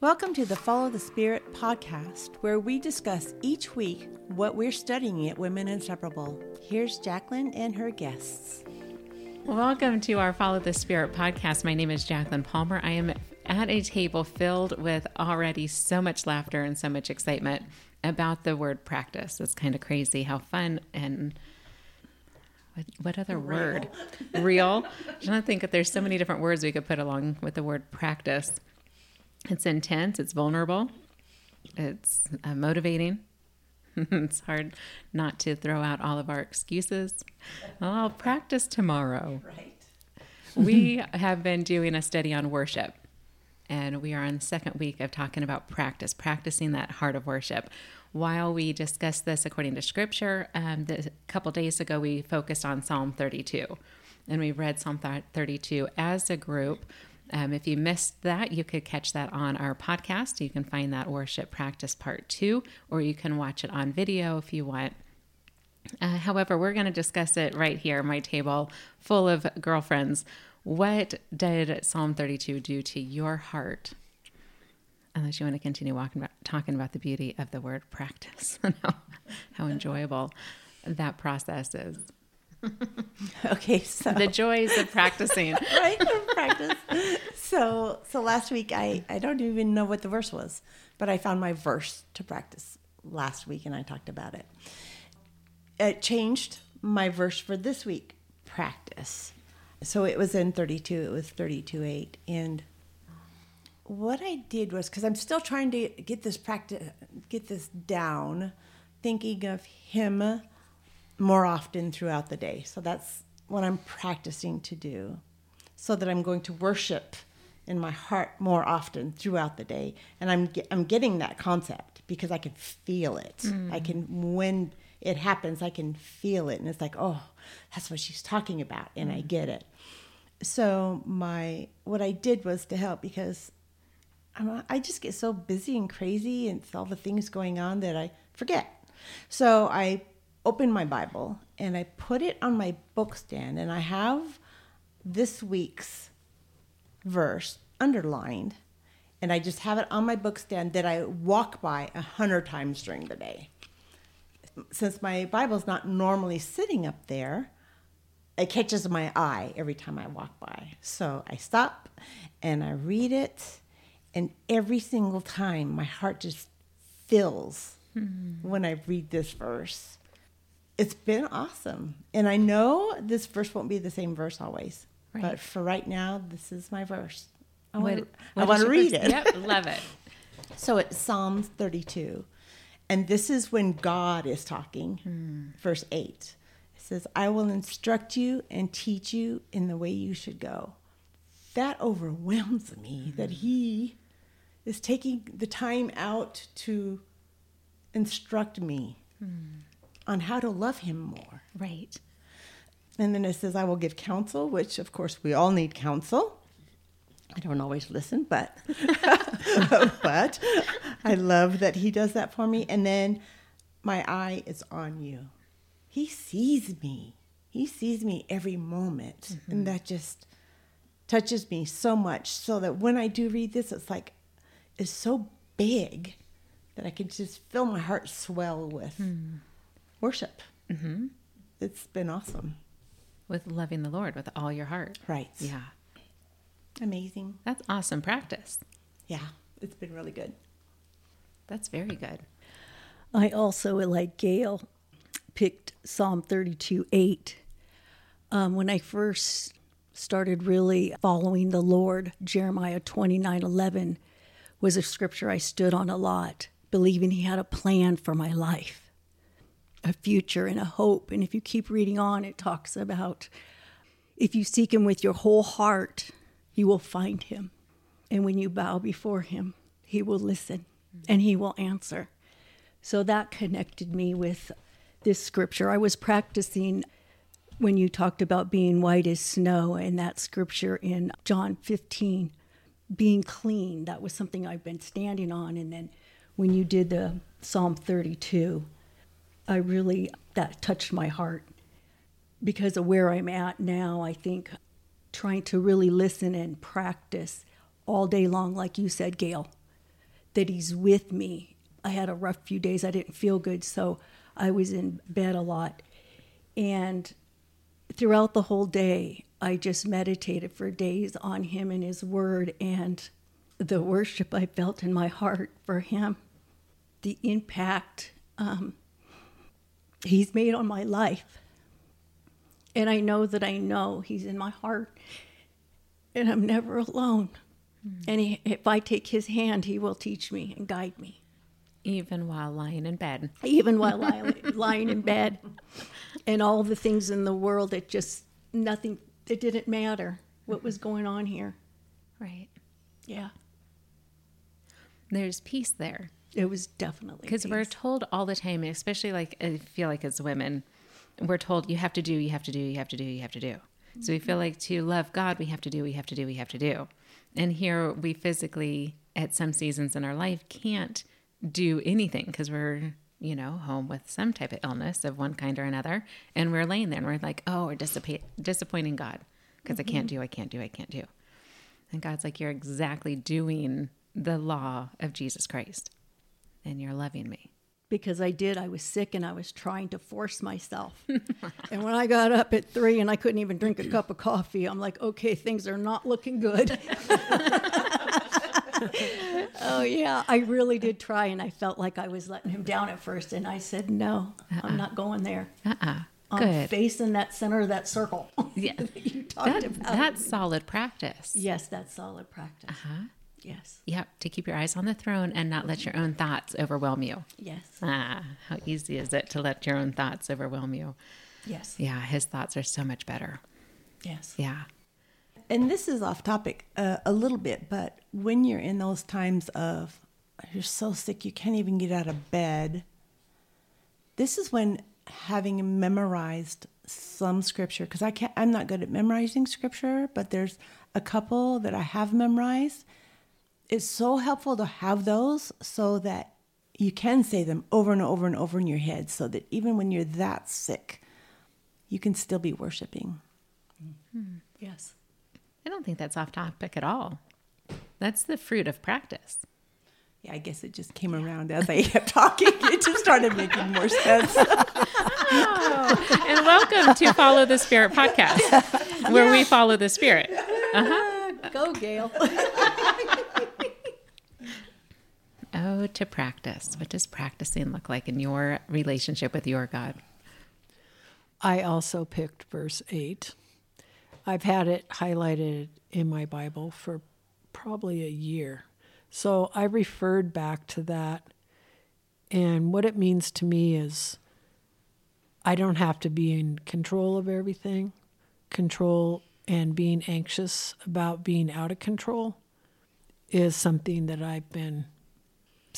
Welcome to the Follow the Spirit podcast, where we discuss each week what we're studying at Women Inseparable. Here's Jacqueline and her guests. Welcome to our Follow the Spirit podcast. My name is Jacqueline Palmer. I am at a table filled with already so much laughter and so much excitement about the word practice. It's kind of crazy how fun and what, what other Real. word? Real. I don't think that there's so many different words we could put along with the word practice. It's intense, it's vulnerable, it's uh, motivating. it's hard not to throw out all of our excuses. Well, I'll practice tomorrow. Right. we have been doing a study on worship, and we are on the second week of talking about practice, practicing that heart of worship. While we discuss this according to Scripture, um, the, a couple days ago we focused on Psalm 32, and we read Psalm 32 as a group um, if you missed that, you could catch that on our podcast. You can find that worship practice part two, or you can watch it on video if you want. Uh, however, we're going to discuss it right here, my table full of girlfriends. What did Psalm 32 do to your heart? Unless you want to continue walking about, talking about the beauty of the word practice, how, how enjoyable that process is. Okay, so the joys of practicing, right? Practice. So, so last week I I don't even know what the verse was, but I found my verse to practice last week, and I talked about it. It changed my verse for this week. Practice. So it was in 32. It was 32 8, and what I did was because I'm still trying to get this practice, get this down, thinking of him more often throughout the day. So that's what I'm practicing to do so that I'm going to worship in my heart more often throughout the day. And I'm, I'm getting that concept because I can feel it. Mm. I can, when it happens, I can feel it. And it's like, oh, that's what she's talking about. And mm. I get it. So my, what I did was to help because I'm, I just get so busy and crazy and all the things going on that I forget. So I open my Bible and I put it on my book stand, and I have this week's verse underlined, and I just have it on my book stand that I walk by a hundred times during the day. Since my Bible's not normally sitting up there, it catches my eye every time I walk by. So I stop and I read it, and every single time my heart just fills mm-hmm. when I read this verse it's been awesome. And I know this verse won't be the same verse always. Right. But for right now, this is my verse. I want, what, what I want to read verse? it. Yep, love it. so it's Psalms 32. And this is when God is talking, hmm. verse 8. It says, I will instruct you and teach you in the way you should go. That overwhelms me hmm. that He is taking the time out to instruct me. Hmm on how to love him more. Right. And then it says, I will give counsel, which of course we all need counsel. I don't always listen, but but I love that he does that for me. And then my eye is on you. He sees me. He sees me every moment. Mm-hmm. And that just touches me so much so that when I do read this, it's like it's so big that I can just feel my heart swell with. Mm worship. Mm-hmm. It's been awesome. With loving the Lord with all your heart. Right. Yeah. Amazing. That's awesome practice. Yeah, it's been really good. That's very good. I also, like Gail, picked Psalm 32 8. Um, when I first started really following the Lord, Jeremiah 29 11 was a scripture I stood on a lot, believing He had a plan for my life a future and a hope. And if you keep reading on, it talks about if you seek him with your whole heart, you will find him. And when you bow before him, he will listen and he will answer. So that connected me with this scripture. I was practicing when you talked about being white as snow and that scripture in John 15, being clean. That was something I've been standing on. And then when you did the Psalm 32, I really, that touched my heart because of where I'm at now. I think trying to really listen and practice all day long, like you said, Gail, that He's with me. I had a rough few days. I didn't feel good, so I was in bed a lot. And throughout the whole day, I just meditated for days on Him and His Word and the worship I felt in my heart for Him, the impact um, He's made on my life. And I know that I know He's in my heart and I'm never alone. Mm. And he, if I take His hand, He will teach me and guide me. Even while lying in bed. Even while lying, lying in bed. And all the things in the world that just nothing, it didn't matter what was going on here. Right. Yeah. There's peace there. It was definitely because we're told all the time, especially like I feel like as women, we're told you have to do, you have to do, you have to do, you have to do. Mm-hmm. So we feel like to love God, we have to do, we have to do, we have to do. And here we physically, at some seasons in our life, can't do anything because we're you know home with some type of illness of one kind or another, and we're laying there and we're like, oh, we're disappointing God because mm-hmm. I can't do, I can't do, I can't do. And God's like, you're exactly doing the law of Jesus Christ and you're loving me. Because I did. I was sick and I was trying to force myself. and when I got up at three and I couldn't even drink a cup of coffee, I'm like, okay, things are not looking good. oh, yeah. I really did try and I felt like I was letting him down at first. And I said, no, uh-uh. I'm not going there. Uh uh-uh. uh I'm Good. facing that center of that circle. Yeah. that you talked that, about. That's solid practice. Yes, that's solid practice. Uh-huh. Yes. Yep. To keep your eyes on the throne and not let your own thoughts overwhelm you. Yes. Ah, how easy is it to let your own thoughts overwhelm you? Yes. Yeah. His thoughts are so much better. Yes. Yeah. And this is off topic uh, a little bit, but when you're in those times of you're so sick you can't even get out of bed, this is when having memorized some scripture because I can't I'm not good at memorizing scripture, but there's a couple that I have memorized it's so helpful to have those so that you can say them over and over and over in your head so that even when you're that sick, you can still be worshiping. Mm-hmm. Yes. I don't think that's off topic at all. That's the fruit of practice. Yeah, I guess it just came around as I kept talking. It just started making more sense. oh, and welcome to Follow the Spirit podcast, where yeah. we follow the Spirit. Uh-huh. Go, Gail. Oh, to practice. What does practicing look like in your relationship with your God? I also picked verse 8. I've had it highlighted in my Bible for probably a year. So I referred back to that. And what it means to me is I don't have to be in control of everything. Control and being anxious about being out of control is something that I've been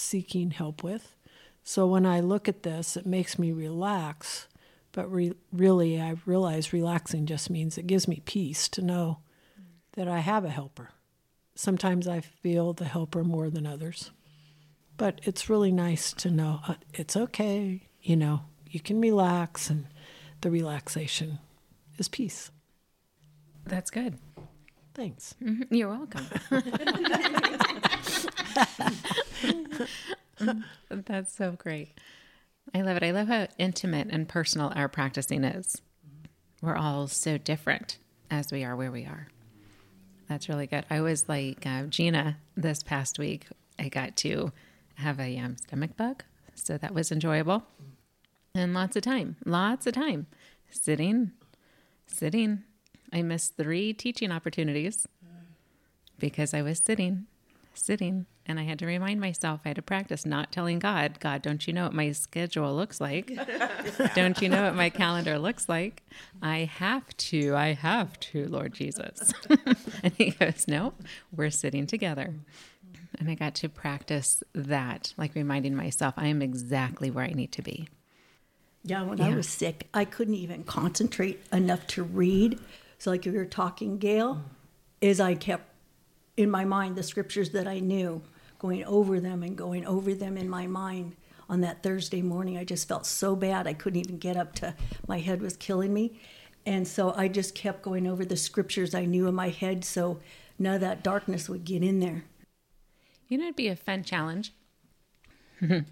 seeking help with. So when I look at this, it makes me relax. But re- really, I realize relaxing just means it gives me peace to know that I have a helper. Sometimes I feel the helper more than others. But it's really nice to know uh, it's okay, you know, you can relax, and the relaxation is peace. That's good. Thanks. Mm-hmm. You're welcome. That's so great. I love it. I love how intimate and personal our practicing is. We're all so different as we are where we are. That's really good. I was like uh, Gina this past week. I got to have a um, stomach bug, so that was enjoyable. And lots of time, lots of time sitting, sitting. I missed three teaching opportunities because I was sitting sitting and I had to remind myself, I had to practice not telling God, God, don't you know what my schedule looks like? don't you know what my calendar looks like? I have to, I have to, Lord Jesus. and he goes, No, we're sitting together. And I got to practice that, like reminding myself, I am exactly where I need to be. Yeah, when yeah. I was sick, I couldn't even concentrate enough to read. So, like you were talking, Gail, is I kept in my mind the scriptures that I knew, going over them and going over them in my mind. On that Thursday morning, I just felt so bad. I couldn't even get up to, my head was killing me. And so I just kept going over the scriptures I knew in my head so none of that darkness would get in there. You know, it'd be a fun challenge. Here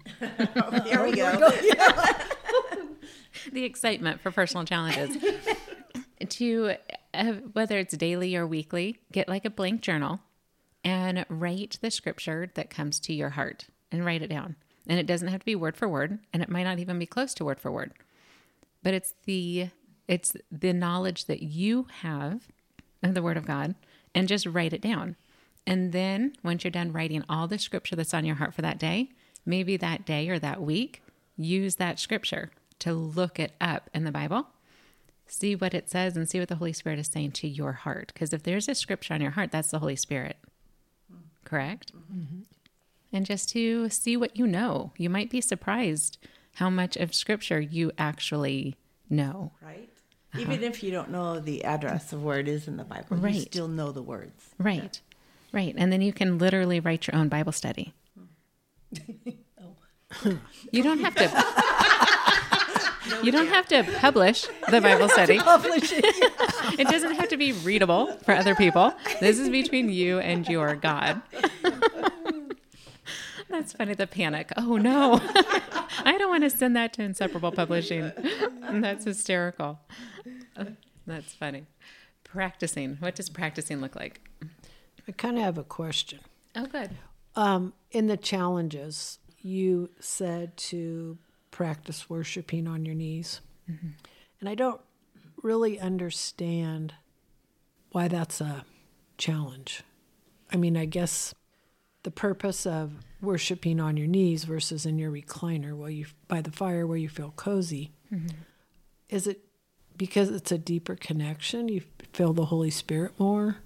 we go. the excitement for personal challenges. to uh, whether it's daily or weekly, get like a blank journal and write the scripture that comes to your heart and write it down. And it doesn't have to be word for word, and it might not even be close to word for word. But it's the it's the knowledge that you have of the word of God and just write it down. And then once you're done writing all the scripture that's on your heart for that day, maybe that day or that week, use that scripture to look it up in the Bible, see what it says, and see what the Holy Spirit is saying to your heart. Because if there's a scripture on your heart, that's the Holy Spirit. Correct? Mm-hmm. And just to see what you know, you might be surprised how much of scripture you actually know. Right. Uh-huh. Even if you don't know the address of where it is in the Bible, right. you still know the words. Right. Yeah. Right. And then you can literally write your own Bible study. oh. you don't have to. you don't have to publish the Bible study. Publish it. it doesn't have to be readable for other people. This is between you and your God. That's funny, the panic. Oh no, I don't want to send that to Inseparable Publishing. That's hysterical. That's funny. Practicing. What does practicing look like? I kind of have a question. Oh, good. Um, in the challenges, you said to practice worshiping on your knees. Mm-hmm. And I don't really understand why that's a challenge. I mean, I guess the purpose of worshiping on your knees versus in your recliner while you by the fire where you feel cozy mm-hmm. is it because it's a deeper connection you feel the holy spirit more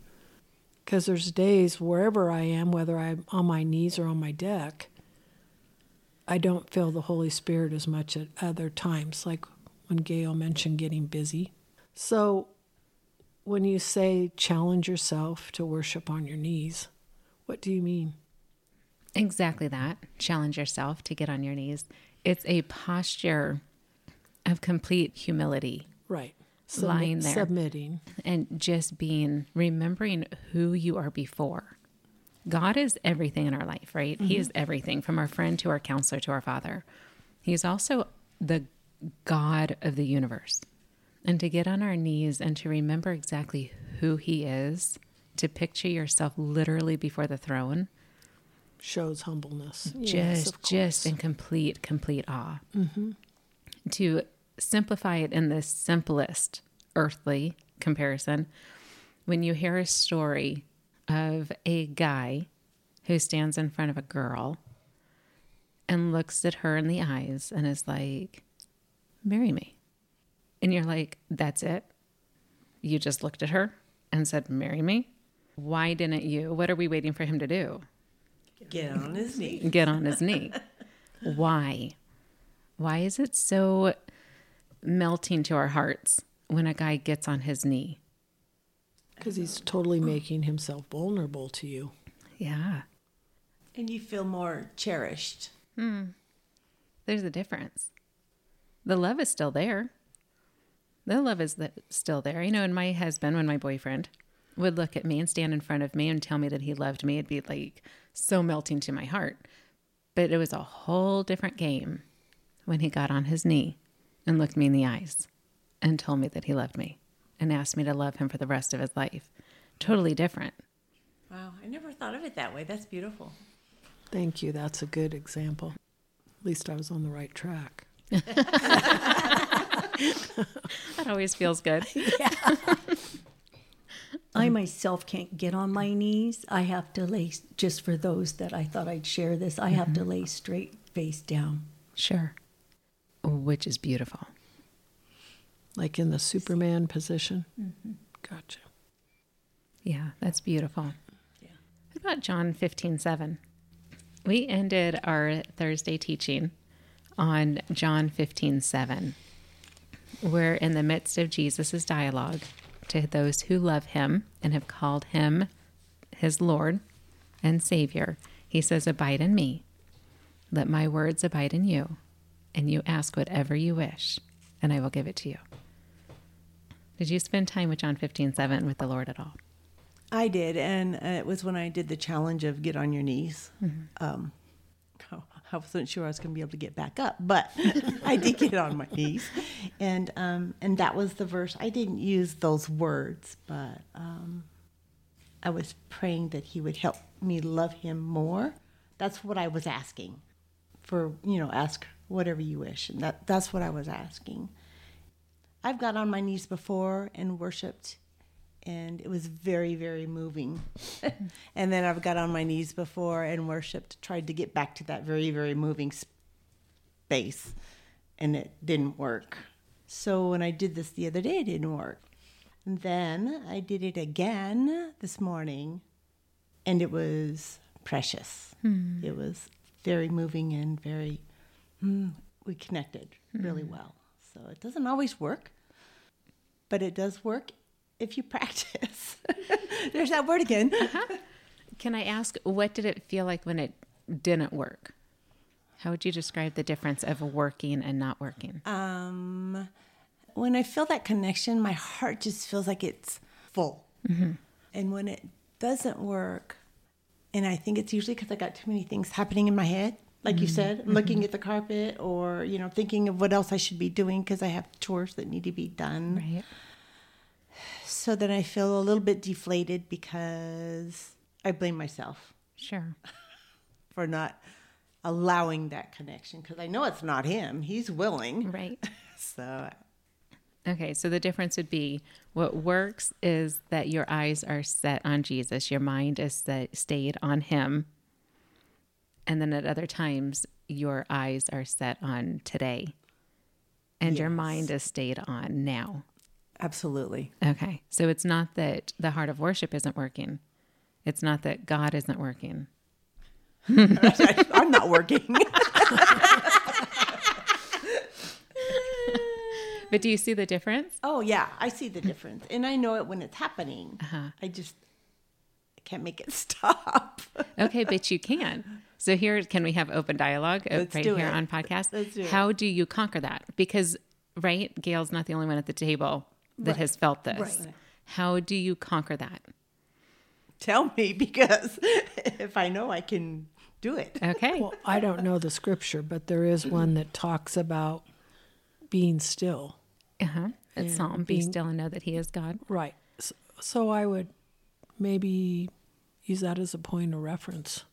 because there's days wherever i am whether i'm on my knees or on my deck i don't feel the holy spirit as much at other times like when gail mentioned getting busy so when you say challenge yourself to worship on your knees what do you mean Exactly that. Challenge yourself to get on your knees. It's a posture of complete humility. Right. Submit, lying there. Submitting. And just being, remembering who you are before. God is everything in our life, right? Mm-hmm. He is everything from our friend to our counselor to our father. He's also the God of the universe. And to get on our knees and to remember exactly who He is, to picture yourself literally before the throne shows humbleness. Just, yes, just in complete, complete awe. Mm-hmm. To simplify it in the simplest earthly comparison, when you hear a story of a guy who stands in front of a girl and looks at her in the eyes and is like, Marry me. And you're like, That's it? You just looked at her and said, Marry me? Why didn't you? What are we waiting for him to do? Get on his knee. Get on his knee. Why? Why is it so melting to our hearts when a guy gets on his knee? Because he's totally making himself vulnerable to you. Yeah. And you feel more cherished. Hmm. There's a difference. The love is still there. The love is still there. You know, and my husband, when my boyfriend would look at me and stand in front of me and tell me that he loved me, it'd be like, so melting to my heart. But it was a whole different game when he got on his knee and looked me in the eyes and told me that he loved me and asked me to love him for the rest of his life. Totally different. Wow, I never thought of it that way. That's beautiful. Thank you. That's a good example. At least I was on the right track. that always feels good. Yeah. I myself can't get on my knees. I have to lay, just for those that I thought I'd share this, I have mm-hmm. to lay straight face down. Sure. Which is beautiful. Like in the Superman position? Mm-hmm. Gotcha. Yeah, that's beautiful. Yeah. What about John 15 7? We ended our Thursday teaching on John 15 7, where in the midst of Jesus' dialogue, to those who love him and have called him his Lord and Savior. He says, Abide in me. Let my words abide in you, and you ask whatever you wish, and I will give it to you. Did you spend time with John 15 7 with the Lord at all? I did, and uh, it was when I did the challenge of get on your knees. Um, oh, I wasn't sure I was going to be able to get back up, but I did get on my knees, and um, and that was the verse. I didn't use those words, but um, I was praying that He would help me love Him more. That's what I was asking for. You know, ask whatever you wish, and that that's what I was asking. I've got on my knees before and worshipped, and it was very, very moving. and then I've got on my knees before and worshipped, tried to get back to that very, very moving space, and it didn't work. So when I did this the other day, it didn't work. And then I did it again this morning, and it was precious. It was very moving and very, mm, we connected really well. So it doesn't always work, but it does work if you practice. There's that word again. Can I ask, what did it feel like when it didn't work? How would you describe the difference of working and not working? Um, when I feel that connection, my heart just feels like it's full. Mm-hmm. And when it doesn't work, and I think it's usually because I got too many things happening in my head, like you mm-hmm. said, mm-hmm. looking at the carpet or, you know, thinking of what else I should be doing because I have chores that need to be done. right. So then I feel a little bit deflated because I blame myself Sure. for not allowing that connection because I know it's not him. He's willing. Right. So Okay, so the difference would be what works is that your eyes are set on Jesus, your mind is set, stayed on Him, and then at other times your eyes are set on today, and your mind is stayed on now. absolutely. Okay, so it's not that the heart of worship isn't working, it's not that God isn't working. I'm not working. But do you see the difference? oh yeah, I see the difference, and I know it when it's happening. Uh-huh. I just I can't make it stop. Okay, but you can. So here, can we have open dialogue uh, Let's right do here it. on podcast? Let's do it. How do you conquer that? Because right, Gail's not the only one at the table that Right. has felt this. Right. How do you conquer that? Tell me because if I know, I can do it. Okay. Well, I don't know the scripture, but there is one that talks about being still. uh-huh. It's Yeah, Psalm, be still and know that He is God. Right. So, so I would maybe use that as a point of reference.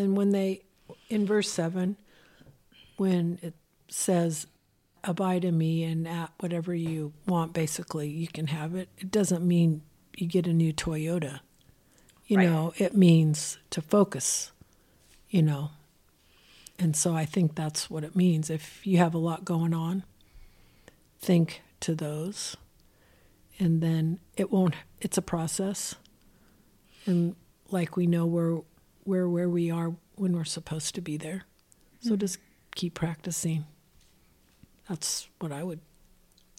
And when they, in verse 7, when it says, abide in me and at whatever you want, basically, you can have it, it doesn't mean you get a new Toyota. You Right. know, it means to focus, you know. And so I think that's what it means. If you have a lot going on, think to those and then it won't it's a process and like we know we're we're where we are when we're supposed to be there. So mm-hmm. just keep practicing. That's what i would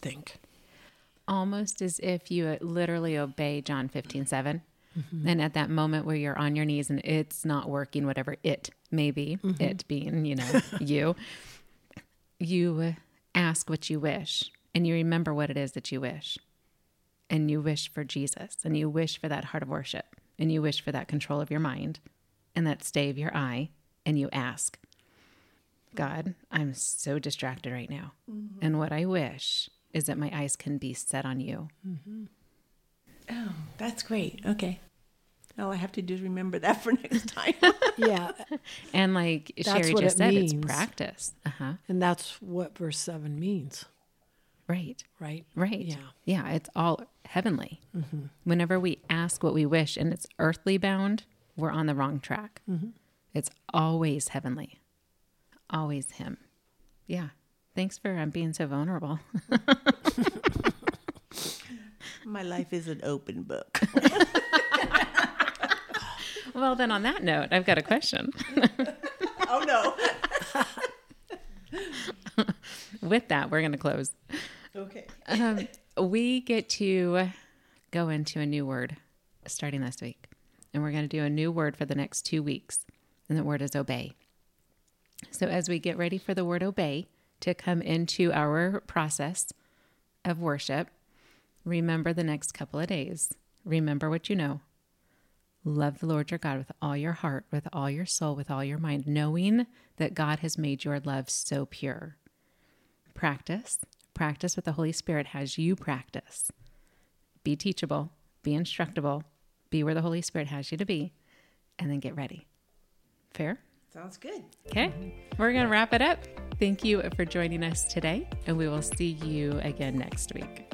think. Almost as if you uh, literally obey John 15, 7. Mm-hmm. And at that moment where you're on your knees and it's not working, whatever it may be, mm-hmm. it being, you know, you, you uh, ask what you wish and you remember what it is that you wish. And you wish for Jesus and you wish for that heart of worship and you wish for that control of your mind and that stay of your eye and you ask, God, I'm so distracted right now. Mm-hmm. And what I wish is that my eyes can be set on you. Mm-hmm. Oh, that's great. Okay. All I have to do is remember that for next time. yeah And like That's Sherry just it said, it's practice. Uh huh. and that's what verse 7 means Right. right Right. yeah Yeah. It's all heavenly. Mm-hmm. Whenever we ask what we wish and it's earthly bound, we're on the wrong track. It's always heavenly, always Him. Yeah. Thanks for um, being so vulnerable. My life is an open book. well, then on that note, I've got a question. oh no. With that, we're going to close. Okay. Um, we get to go into a new word starting this week. And we're going to do a new word for the next two weeks. And the word is obey. So, as we get ready for the word obey to come into our process of worship, remember the next couple of days remember what you know. Love the Lord your God with all your heart, with all your soul, with all your mind, knowing that God has made your love so pure. Practice. Practice what the Holy Spirit has you practice. Be teachable, be instructable, be where the Holy Spirit has you to be, and then get ready. Fair? Sounds good. Okay, mm-hmm. we're going to wrap it up. Thank you for joining us today, and we will see you again next week.